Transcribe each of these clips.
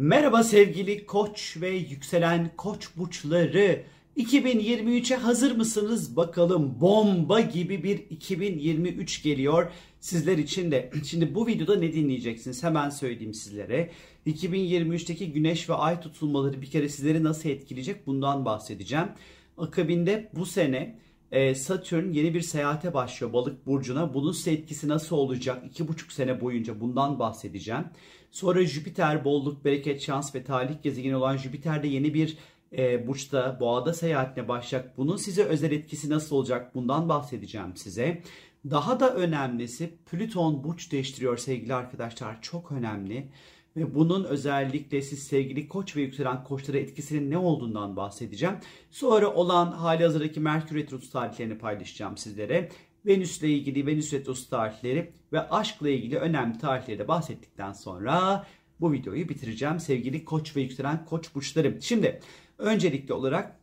Merhaba sevgili koç ve yükselen koç burçları. 2023'e hazır mısınız bakalım? Bomba gibi bir 2023 geliyor sizler için de. Şimdi bu videoda ne dinleyeceksiniz? Hemen söyleyeyim sizlere. 2023'teki güneş ve ay tutulmaları bir kere sizleri nasıl etkileyecek bundan bahsedeceğim. Akabinde bu sene e, Satürn yeni bir seyahate başlıyor balık burcuna. Bunun etkisi nasıl olacak? İki buçuk sene boyunca bundan bahsedeceğim. Sonra Jüpiter bolluk, bereket, şans ve talih gezegeni olan Jüpiter yeni bir e, burçta boğada seyahatine başlayacak. Bunun size özel etkisi nasıl olacak? Bundan bahsedeceğim size. Daha da önemlisi Plüton burç değiştiriyor sevgili arkadaşlar. Çok önemli. Ve bunun özellikle siz sevgili koç ve yükselen koçlara etkisinin ne olduğundan bahsedeceğim. Sonra olan hali hazırdaki Merkür Retrosu tarihlerini paylaşacağım sizlere. Venüs ile ilgili Venüs Retrosu tarihleri ve aşkla ilgili önemli tarihleri de bahsettikten sonra bu videoyu bitireceğim sevgili koç ve yükselen koç burçlarım. Şimdi öncelikli olarak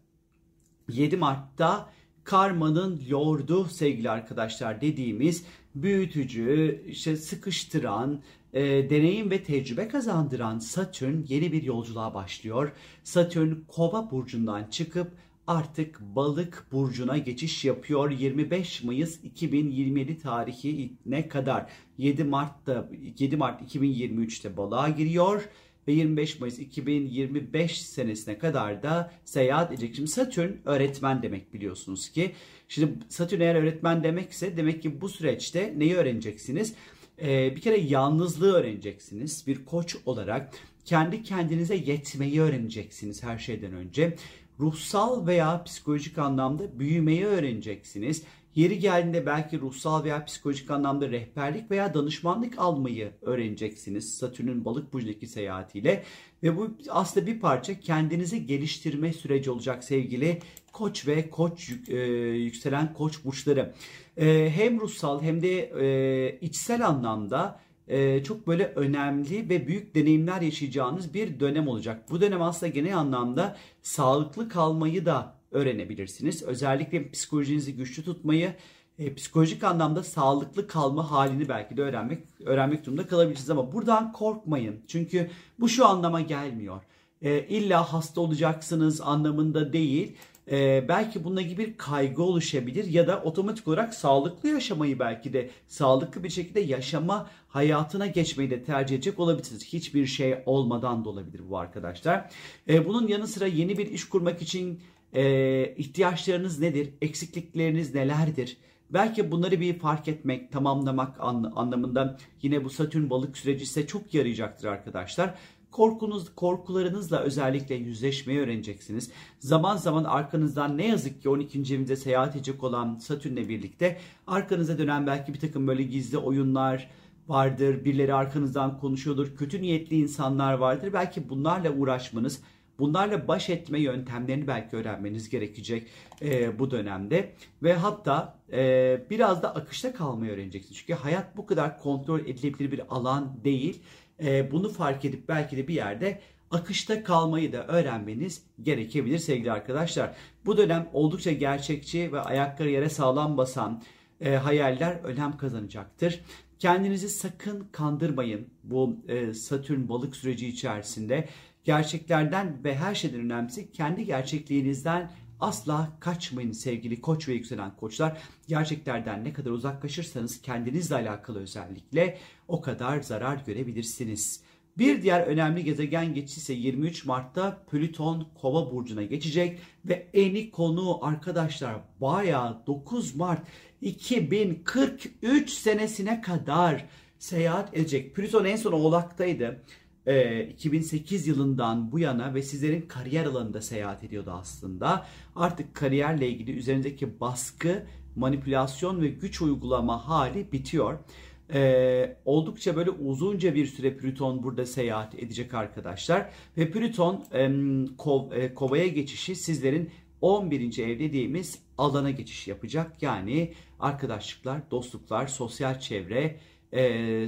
7 Mart'ta karmanın lordu sevgili arkadaşlar dediğimiz büyütücü, işte sıkıştıran, e, deneyim ve tecrübe kazandıran Satürn yeni bir yolculuğa başlıyor. Satürn Kova burcundan çıkıp artık Balık burcuna geçiş yapıyor 25 Mayıs 2027 tarihi ne kadar 7 Mart'ta 7 Mart 2023'te balığa giriyor ve 25 Mayıs 2025 senesine kadar da seyahat edecek. Şimdi Satürn öğretmen demek biliyorsunuz ki. Şimdi Satürn eğer öğretmen demekse demek ki bu süreçte neyi öğreneceksiniz? Ee, bir kere yalnızlığı öğreneceksiniz. Bir koç olarak kendi kendinize yetmeyi öğreneceksiniz her şeyden önce. Ruhsal veya psikolojik anlamda büyümeyi öğreneceksiniz. Yeri geldiğinde belki ruhsal veya psikolojik anlamda rehberlik veya danışmanlık almayı öğreneceksiniz. Satürn'ün balık burcundaki seyahatiyle. Ve bu aslında bir parça kendinizi geliştirme süreci olacak sevgili koç ve koç e, yükselen koç burçları. E, hem ruhsal hem de e, içsel anlamda e, çok böyle önemli ve büyük deneyimler yaşayacağınız bir dönem olacak. Bu dönem aslında genel anlamda sağlıklı kalmayı da öğrenebilirsiniz. Özellikle psikolojinizi güçlü tutmayı, e, psikolojik anlamda sağlıklı kalma halini belki de öğrenmek öğrenmek durumunda kalabilirsiniz ama buradan korkmayın. Çünkü bu şu anlama gelmiyor. E, illa hasta olacaksınız anlamında değil e, belki bununla gibi bir kaygı oluşabilir ya da otomatik olarak sağlıklı yaşamayı belki de sağlıklı bir şekilde yaşama hayatına geçmeyi de tercih edecek olabilirsiniz. Hiçbir şey olmadan da olabilir bu arkadaşlar. E, bunun yanı sıra yeni bir iş kurmak için e, ihtiyaçlarınız nedir? Eksiklikleriniz nelerdir? Belki bunları bir fark etmek, tamamlamak anlamında yine bu Satürn balık süreci size çok yarayacaktır arkadaşlar. Korkunuz, korkularınızla özellikle yüzleşmeyi öğreneceksiniz. Zaman zaman arkanızdan ne yazık ki 12. evinde seyahat edecek olan Satürn'le birlikte arkanıza dönen belki bir takım böyle gizli oyunlar vardır. Birileri arkanızdan konuşuyordur. Kötü niyetli insanlar vardır. Belki bunlarla uğraşmanız, bunlarla baş etme yöntemlerini belki öğrenmeniz gerekecek e, bu dönemde. Ve hatta e, biraz da akışta kalmayı öğreneceksiniz. Çünkü hayat bu kadar kontrol edilebilir bir alan değil e, bunu fark edip belki de bir yerde akışta kalmayı da öğrenmeniz gerekebilir sevgili arkadaşlar. Bu dönem oldukça gerçekçi ve ayakları yere sağlam basan e, hayaller önem kazanacaktır. Kendinizi sakın kandırmayın bu e, Satürn balık süreci içerisinde. Gerçeklerden ve her şeyden önemlisi kendi gerçekliğinizden Asla kaçmayın sevgili koç ve yükselen koçlar. Gerçeklerden ne kadar uzaklaşırsanız kendinizle alakalı özellikle o kadar zarar görebilirsiniz. Bir diğer önemli gezegen geçişi ise 23 Mart'ta Plüton Kova burcuna geçecek ve eni konu arkadaşlar bayağı 9 Mart 2043 senesine kadar seyahat edecek. Plüton en son Oğlak'taydı e, 2008 yılından bu yana ve sizlerin kariyer alanında seyahat ediyordu aslında. Artık kariyerle ilgili üzerindeki baskı, manipülasyon ve güç uygulama hali bitiyor. Ee, oldukça böyle uzunca bir süre Plüton burada seyahat edecek arkadaşlar. Ve Plüton e, kov, e, kovaya geçişi sizlerin 11. ev dediğimiz alana geçiş yapacak. Yani arkadaşlıklar, dostluklar, sosyal çevre, e,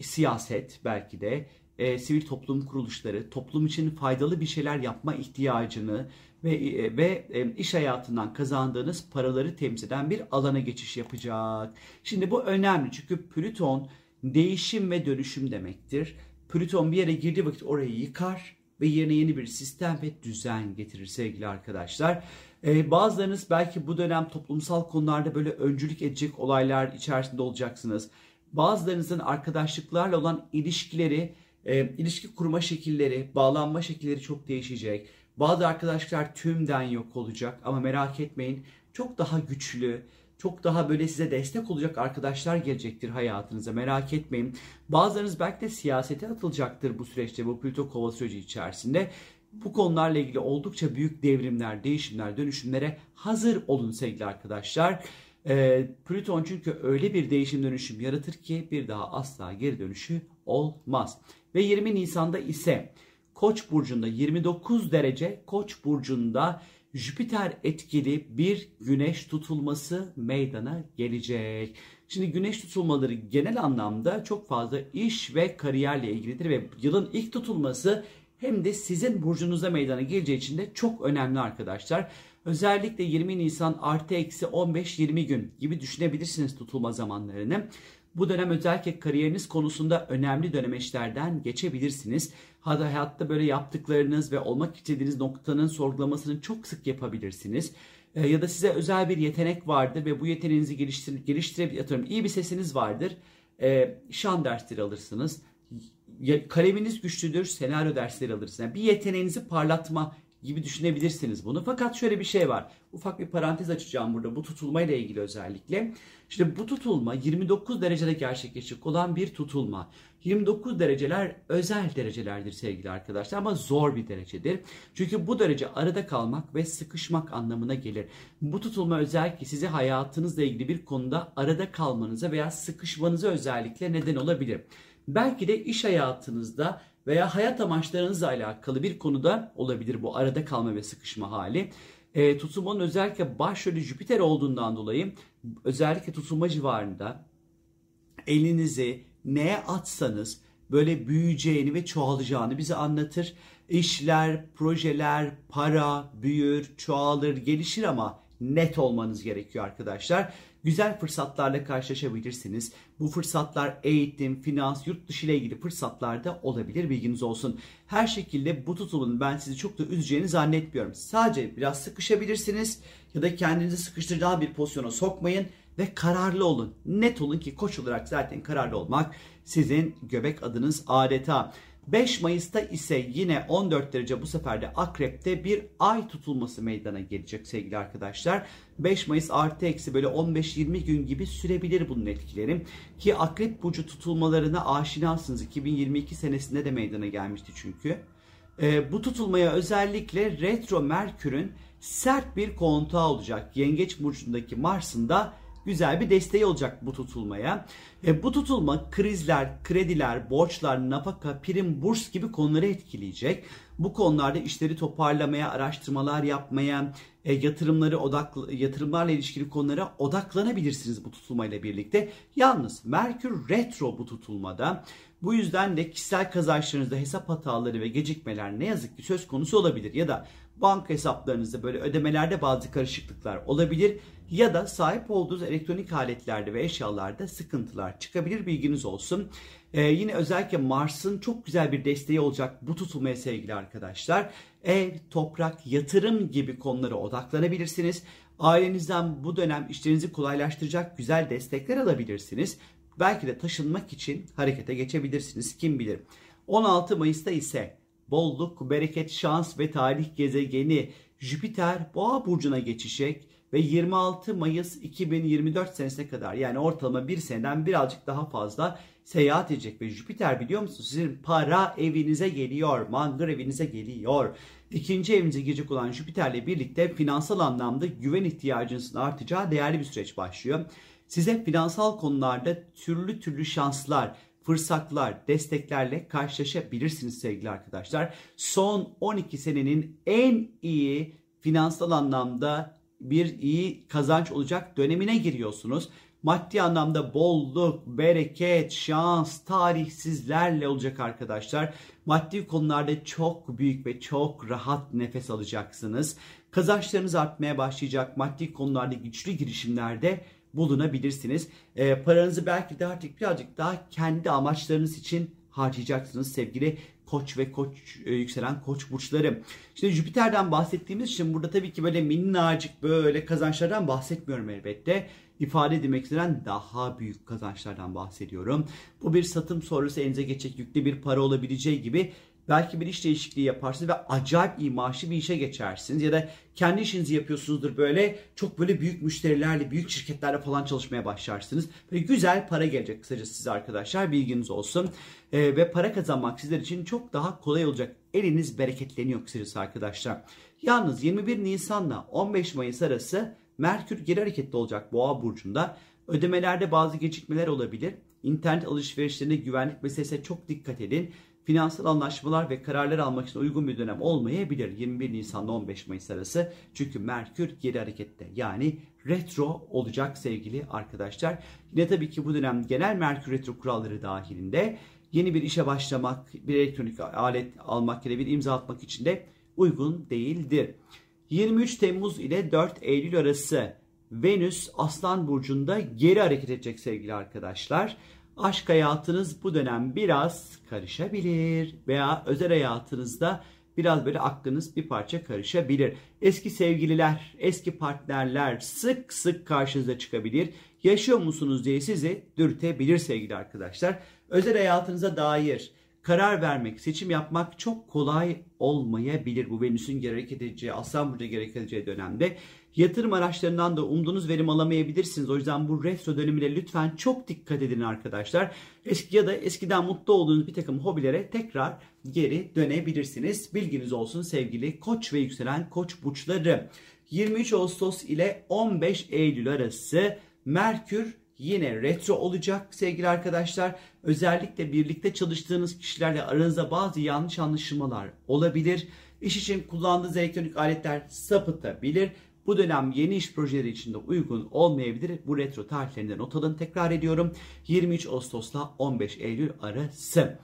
siyaset belki de e, sivil toplum kuruluşları toplum için faydalı bir şeyler yapma ihtiyacını ve e, ve e, iş hayatından kazandığınız paraları temsil eden bir alana geçiş yapacak. Şimdi bu önemli çünkü Plüton değişim ve dönüşüm demektir. Plüton bir yere girdiği vakit orayı yıkar ve yerine yeni bir sistem ve düzen getirir sevgili arkadaşlar. Ee, bazılarınız belki bu dönem toplumsal konularda böyle öncülük edecek olaylar içerisinde olacaksınız. Bazılarınızın arkadaşlıklarla olan ilişkileri, e, ilişki kurma şekilleri, bağlanma şekilleri çok değişecek. Bazı arkadaşlar tümden yok olacak ama merak etmeyin çok daha güçlü, çok daha böyle size destek olacak arkadaşlar gelecektir hayatınıza merak etmeyin. Bazılarınız belki de siyasete atılacaktır bu süreçte bu Plüto kova süreci içerisinde. Bu konularla ilgili oldukça büyük devrimler, değişimler, dönüşümlere hazır olun sevgili arkadaşlar. Ee, Plüton çünkü öyle bir değişim dönüşüm yaratır ki bir daha asla geri dönüşü olmaz. Ve 20 Nisan'da ise Koç burcunda 29 derece Koç burcunda Jüpiter etkili bir güneş tutulması meydana gelecek. Şimdi güneş tutulmaları genel anlamda çok fazla iş ve kariyerle ilgilidir ve yılın ilk tutulması hem de sizin burcunuza meydana geleceği için de çok önemli arkadaşlar. Özellikle 20 Nisan artı eksi 15-20 gün gibi düşünebilirsiniz tutulma zamanlarını. Bu dönem özellikle kariyeriniz konusunda önemli dönemeçlerden geçebilirsiniz. Hadi hayatta böyle yaptıklarınız ve olmak istediğiniz noktanın sorgulamasını çok sık yapabilirsiniz. E, ya da size özel bir yetenek vardır ve bu yeteneğinizi geliştir geliştirebilirsiniz. İyi bir sesiniz vardır. E, şan dersleri alırsınız. Kaleminiz güçlüdür, senaryo dersleri alırsınız. Yani bir yeteneğinizi parlatma gibi düşünebilirsiniz bunu. Fakat şöyle bir şey var. Ufak bir parantez açacağım burada bu tutulma ile ilgili özellikle. İşte bu tutulma 29 derecede gerçekleşecek olan bir tutulma. 29 dereceler özel derecelerdir sevgili arkadaşlar ama zor bir derecedir. Çünkü bu derece arada kalmak ve sıkışmak anlamına gelir. Bu tutulma özellikle sizi hayatınızla ilgili bir konuda arada kalmanıza veya sıkışmanıza özellikle neden olabilir. Belki de iş hayatınızda veya hayat amaçlarınızla alakalı bir konuda olabilir bu arada kalma ve sıkışma hali. E, tutulmanın özellikle başrolü Jüpiter olduğundan dolayı özellikle tutulma civarında elinizi neye atsanız böyle büyüyeceğini ve çoğalacağını bize anlatır. İşler, projeler, para büyür, çoğalır, gelişir ama net olmanız gerekiyor arkadaşlar. Güzel fırsatlarla karşılaşabilirsiniz. Bu fırsatlar eğitim, finans, yurt dışı ile ilgili fırsatlar da olabilir bilginiz olsun. Her şekilde bu tutulun ben sizi çok da üzeceğini zannetmiyorum. Sadece biraz sıkışabilirsiniz ya da kendinizi sıkıştıracağı bir pozisyona sokmayın ve kararlı olun. Net olun ki koç olarak zaten kararlı olmak sizin göbek adınız adeta. 5 Mayıs'ta ise yine 14 derece bu sefer de Akrep'te bir ay tutulması meydana gelecek sevgili arkadaşlar. 5 Mayıs artı eksi böyle 15-20 gün gibi sürebilir bunun etkileri. Ki Akrep Burcu tutulmalarına aşinasınız. 2022 senesinde de meydana gelmişti çünkü. Ee, bu tutulmaya özellikle retro Merkür'ün sert bir kontağı olacak. Yengeç Burcu'ndaki Mars'ın da güzel bir desteği olacak bu tutulmaya. E, bu tutulma krizler, krediler, borçlar, nafaka, prim, burs gibi konuları etkileyecek. Bu konularda işleri toparlamaya, araştırmalar yapmaya, e, yatırımları odaklı yatırımlarla ilişkili konulara odaklanabilirsiniz bu tutulmayla birlikte. Yalnız Merkür retro bu tutulmada. Bu yüzden de kişisel kazançlarınızda hesap hataları ve gecikmeler ne yazık ki söz konusu olabilir ya da banka hesaplarınızda böyle ödemelerde bazı karışıklıklar olabilir ya da sahip olduğunuz elektronik aletlerde ve eşyalarda sıkıntılar çıkabilir bilginiz olsun. Ee, yine özellikle Mars'ın çok güzel bir desteği olacak bu tutulmaya sevgili arkadaşlar. Ev, toprak, yatırım gibi konulara odaklanabilirsiniz. Ailenizden bu dönem işlerinizi kolaylaştıracak güzel destekler alabilirsiniz. Belki de taşınmak için harekete geçebilirsiniz kim bilir. 16 Mayıs'ta ise bolluk, bereket, şans ve tarih gezegeni Jüpiter Boğa burcuna geçecek ve 26 Mayıs 2024 senesine kadar yani ortalama bir seneden birazcık daha fazla seyahat edecek ve Jüpiter biliyor musunuz sizin para evinize geliyor, mangır evinize geliyor. İkinci evinize girecek olan Jüpiter'le birlikte finansal anlamda güven ihtiyacınızın artacağı değerli bir süreç başlıyor. Size finansal konularda türlü türlü şanslar, fırsatlar, desteklerle karşılaşabilirsiniz sevgili arkadaşlar. Son 12 senenin en iyi finansal anlamda bir iyi kazanç olacak dönemine giriyorsunuz. Maddi anlamda bolluk, bereket, şans, tarih sizlerle olacak arkadaşlar. Maddi konularda çok büyük ve çok rahat nefes alacaksınız. Kazançlarınız artmaya başlayacak. Maddi konularda güçlü girişimlerde bulunabilirsiniz. E, paranızı belki de artık birazcık daha kendi amaçlarınız için harcayacaksınız sevgili koç ve koç e, yükselen koç burçları. Şimdi Jüpiter'den bahsettiğimiz için burada tabii ki böyle minnacık böyle kazançlardan bahsetmiyorum elbette. İfade edilmek istenen daha büyük kazançlardan bahsediyorum. Bu bir satım sonrası elinize geçecek yüklü bir para olabileceği gibi Belki bir iş değişikliği yaparsınız ve acayip iyi maaşlı bir işe geçersiniz. Ya da kendi işinizi yapıyorsunuzdur böyle çok böyle büyük müşterilerle, büyük şirketlerle falan çalışmaya başlarsınız. Böyle güzel para gelecek kısacası size arkadaşlar bilginiz olsun. Ee, ve para kazanmak sizler için çok daha kolay olacak. Eliniz bereketleniyor kısacası arkadaşlar. Yalnız 21 Nisan'la 15 Mayıs arası Merkür geri hareketli olacak Boğa burcunda. Ödemelerde bazı gecikmeler olabilir. İnternet alışverişlerinde güvenlik meselesine çok dikkat edin finansal anlaşmalar ve kararlar almak için uygun bir dönem olmayabilir 21 Nisan 15 Mayıs arası. Çünkü Merkür geri harekette yani retro olacak sevgili arkadaşlar. Yine tabii ki bu dönem genel Merkür retro kuralları dahilinde yeni bir işe başlamak, bir elektronik alet almak ya bir imza atmak için de uygun değildir. 23 Temmuz ile 4 Eylül arası Venüs Aslan Burcu'nda geri hareket edecek sevgili arkadaşlar aşk hayatınız bu dönem biraz karışabilir veya özel hayatınızda biraz böyle aklınız bir parça karışabilir. Eski sevgililer, eski partnerler sık sık karşınıza çıkabilir. Yaşıyor musunuz diye sizi dürtebilir sevgili arkadaşlar. Özel hayatınıza dair karar vermek, seçim yapmak çok kolay olmayabilir bu Venüs'ün hareket edeceği, Aslan Burcu'na hareket edeceği dönemde. Yatırım araçlarından da umduğunuz verim alamayabilirsiniz. O yüzden bu retro dönemine lütfen çok dikkat edin arkadaşlar. Eski ya da eskiden mutlu olduğunuz bir takım hobilere tekrar geri dönebilirsiniz. Bilginiz olsun sevgili koç ve yükselen koç burçları. 23 Ağustos ile 15 Eylül arası Merkür yine retro olacak sevgili arkadaşlar. Özellikle birlikte çalıştığınız kişilerle aranızda bazı yanlış anlaşılmalar olabilir. İş için kullandığınız elektronik aletler sapıtabilir. Bu dönem yeni iş projeleri içinde uygun olmayabilir. Bu retro tarihlerinden not alın. Tekrar ediyorum. 23 Ağustos'la 15 Eylül arası.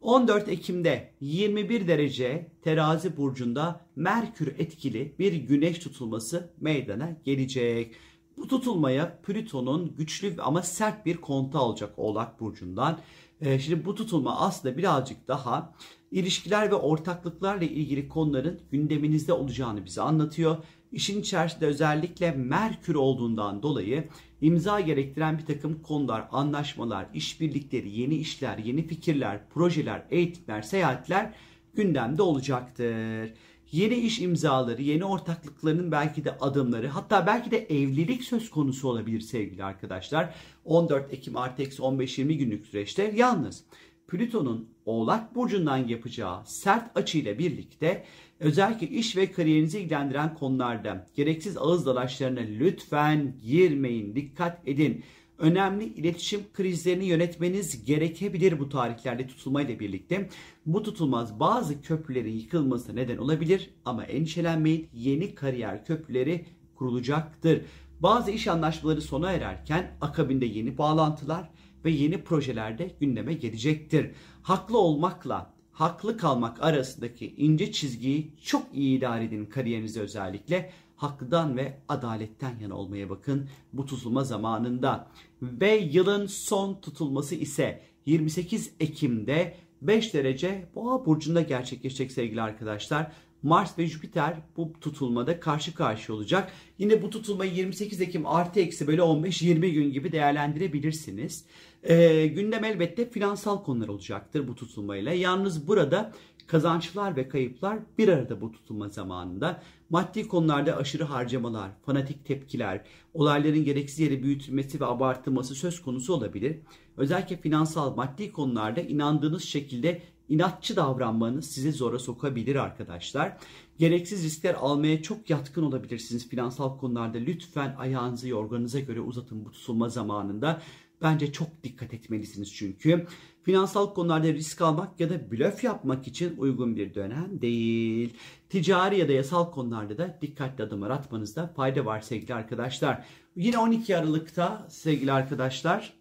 14 Ekim'de 21 derece terazi burcunda Merkür etkili bir güneş tutulması meydana gelecek. Bu tutulmaya Plüton'un güçlü ama sert bir konta olacak Oğlak Burcu'ndan. Ee, şimdi bu tutulma aslında birazcık daha ilişkiler ve ortaklıklarla ilgili konuların gündeminizde olacağını bize anlatıyor. İşin içerisinde özellikle Merkür olduğundan dolayı imza gerektiren bir takım konular, anlaşmalar, işbirlikleri, yeni işler, yeni fikirler, projeler, eğitimler, seyahatler gündemde olacaktır. Yeni iş imzaları, yeni ortaklıkların belki de adımları, hatta belki de evlilik söz konusu olabilir sevgili arkadaşlar. 14 Ekim artı eksi 15-20 günlük süreçte yalnız Plüton'un Oğlak Burcu'ndan yapacağı sert açıyla birlikte özellikle iş ve kariyerinizi ilgilendiren konularda gereksiz ağız dalaşlarına lütfen girmeyin, dikkat edin. Önemli iletişim krizlerini yönetmeniz gerekebilir bu tarihlerde tutulmayla birlikte. Bu tutulmaz bazı köprülerin yıkılmasına neden olabilir ama endişelenmeyin yeni kariyer köprüleri kurulacaktır. Bazı iş anlaşmaları sona ererken akabinde yeni bağlantılar ve yeni projelerde gündeme gelecektir. Haklı olmakla haklı kalmak arasındaki ince çizgiyi çok iyi idare edin kariyerinizde özellikle. Haklıdan ve adaletten yana olmaya bakın bu tutulma zamanında. Ve yılın son tutulması ise 28 Ekim'de 5 derece Boğa burcunda gerçekleşecek sevgili arkadaşlar. Mars ve Jüpiter bu tutulmada karşı karşıya olacak. Yine bu tutulmayı 28 Ekim artı eksi böyle 15-20 gün gibi değerlendirebilirsiniz. Ee, gündem elbette finansal konular olacaktır bu tutulmayla. Yalnız burada kazançlar ve kayıplar bir arada bu tutulma zamanında. Maddi konularda aşırı harcamalar, fanatik tepkiler, olayların gereksiz yere büyütülmesi ve abartılması söz konusu olabilir. Özellikle finansal, maddi konularda inandığınız şekilde inatçı davranmanız sizi zora sokabilir arkadaşlar. Gereksiz riskler almaya çok yatkın olabilirsiniz finansal konularda. Lütfen ayağınızı yorganınıza göre uzatın bu tutulma zamanında. Bence çok dikkat etmelisiniz çünkü. Finansal konularda risk almak ya da blöf yapmak için uygun bir dönem değil. Ticari ya da yasal konularda da dikkatli adımlar atmanızda fayda var sevgili arkadaşlar. Yine 12 Aralık'ta sevgili arkadaşlar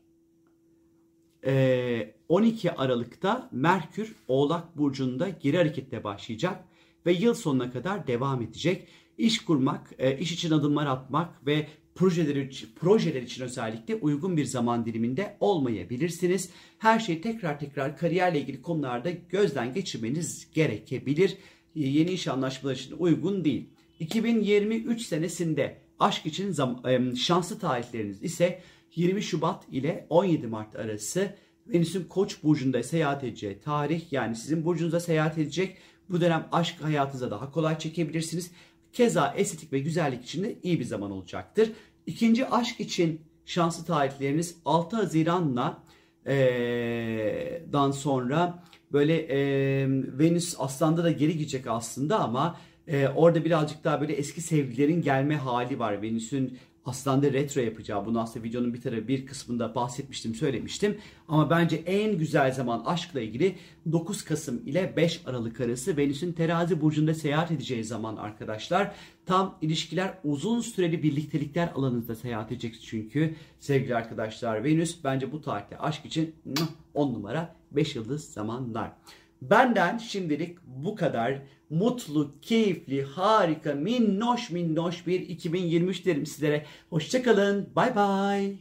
12 Aralık'ta Merkür Oğlak Burcu'nda geri hareketle başlayacak ve yıl sonuna kadar devam edecek. İş kurmak, iş için adımlar atmak ve projeler için, projeler için özellikle uygun bir zaman diliminde olmayabilirsiniz. Her şeyi tekrar tekrar kariyerle ilgili konularda gözden geçirmeniz gerekebilir. E, yeni iş anlaşmaları için uygun değil. 2023 senesinde aşk için zam, şanslı tarihleriniz ise 20 Şubat ile 17 Mart arası Venüs'ün Koç burcunda seyahat edeceği tarih yani sizin burcunuzda seyahat edecek. Bu dönem aşk hayatınıza daha kolay çekebilirsiniz. Keza estetik ve güzellik için de iyi bir zaman olacaktır. İkinci aşk için şanslı tarihleriniz 6 Haziran'la ee, dan sonra böyle e, Venüs Aslan'da da geri gidecek aslında ama e, orada birazcık daha böyle eski sevgililerin gelme hali var. Venüs'ün Aslan'da retro yapacağı. Bunu aslında videonun bir tarafı bir kısmında bahsetmiştim, söylemiştim. Ama bence en güzel zaman aşkla ilgili 9 Kasım ile 5 Aralık arası Venüs'ün terazi burcunda seyahat edeceği zaman arkadaşlar. Tam ilişkiler uzun süreli birliktelikler alanında seyahat edecek çünkü sevgili arkadaşlar Venüs bence bu tarihte aşk için 10 numara 5 yıldız zamanlar. Benden şimdilik bu kadar mutlu, keyifli, harika, minnoş minnoş bir 2023 derim sizlere. Hoşçakalın. Bay bay.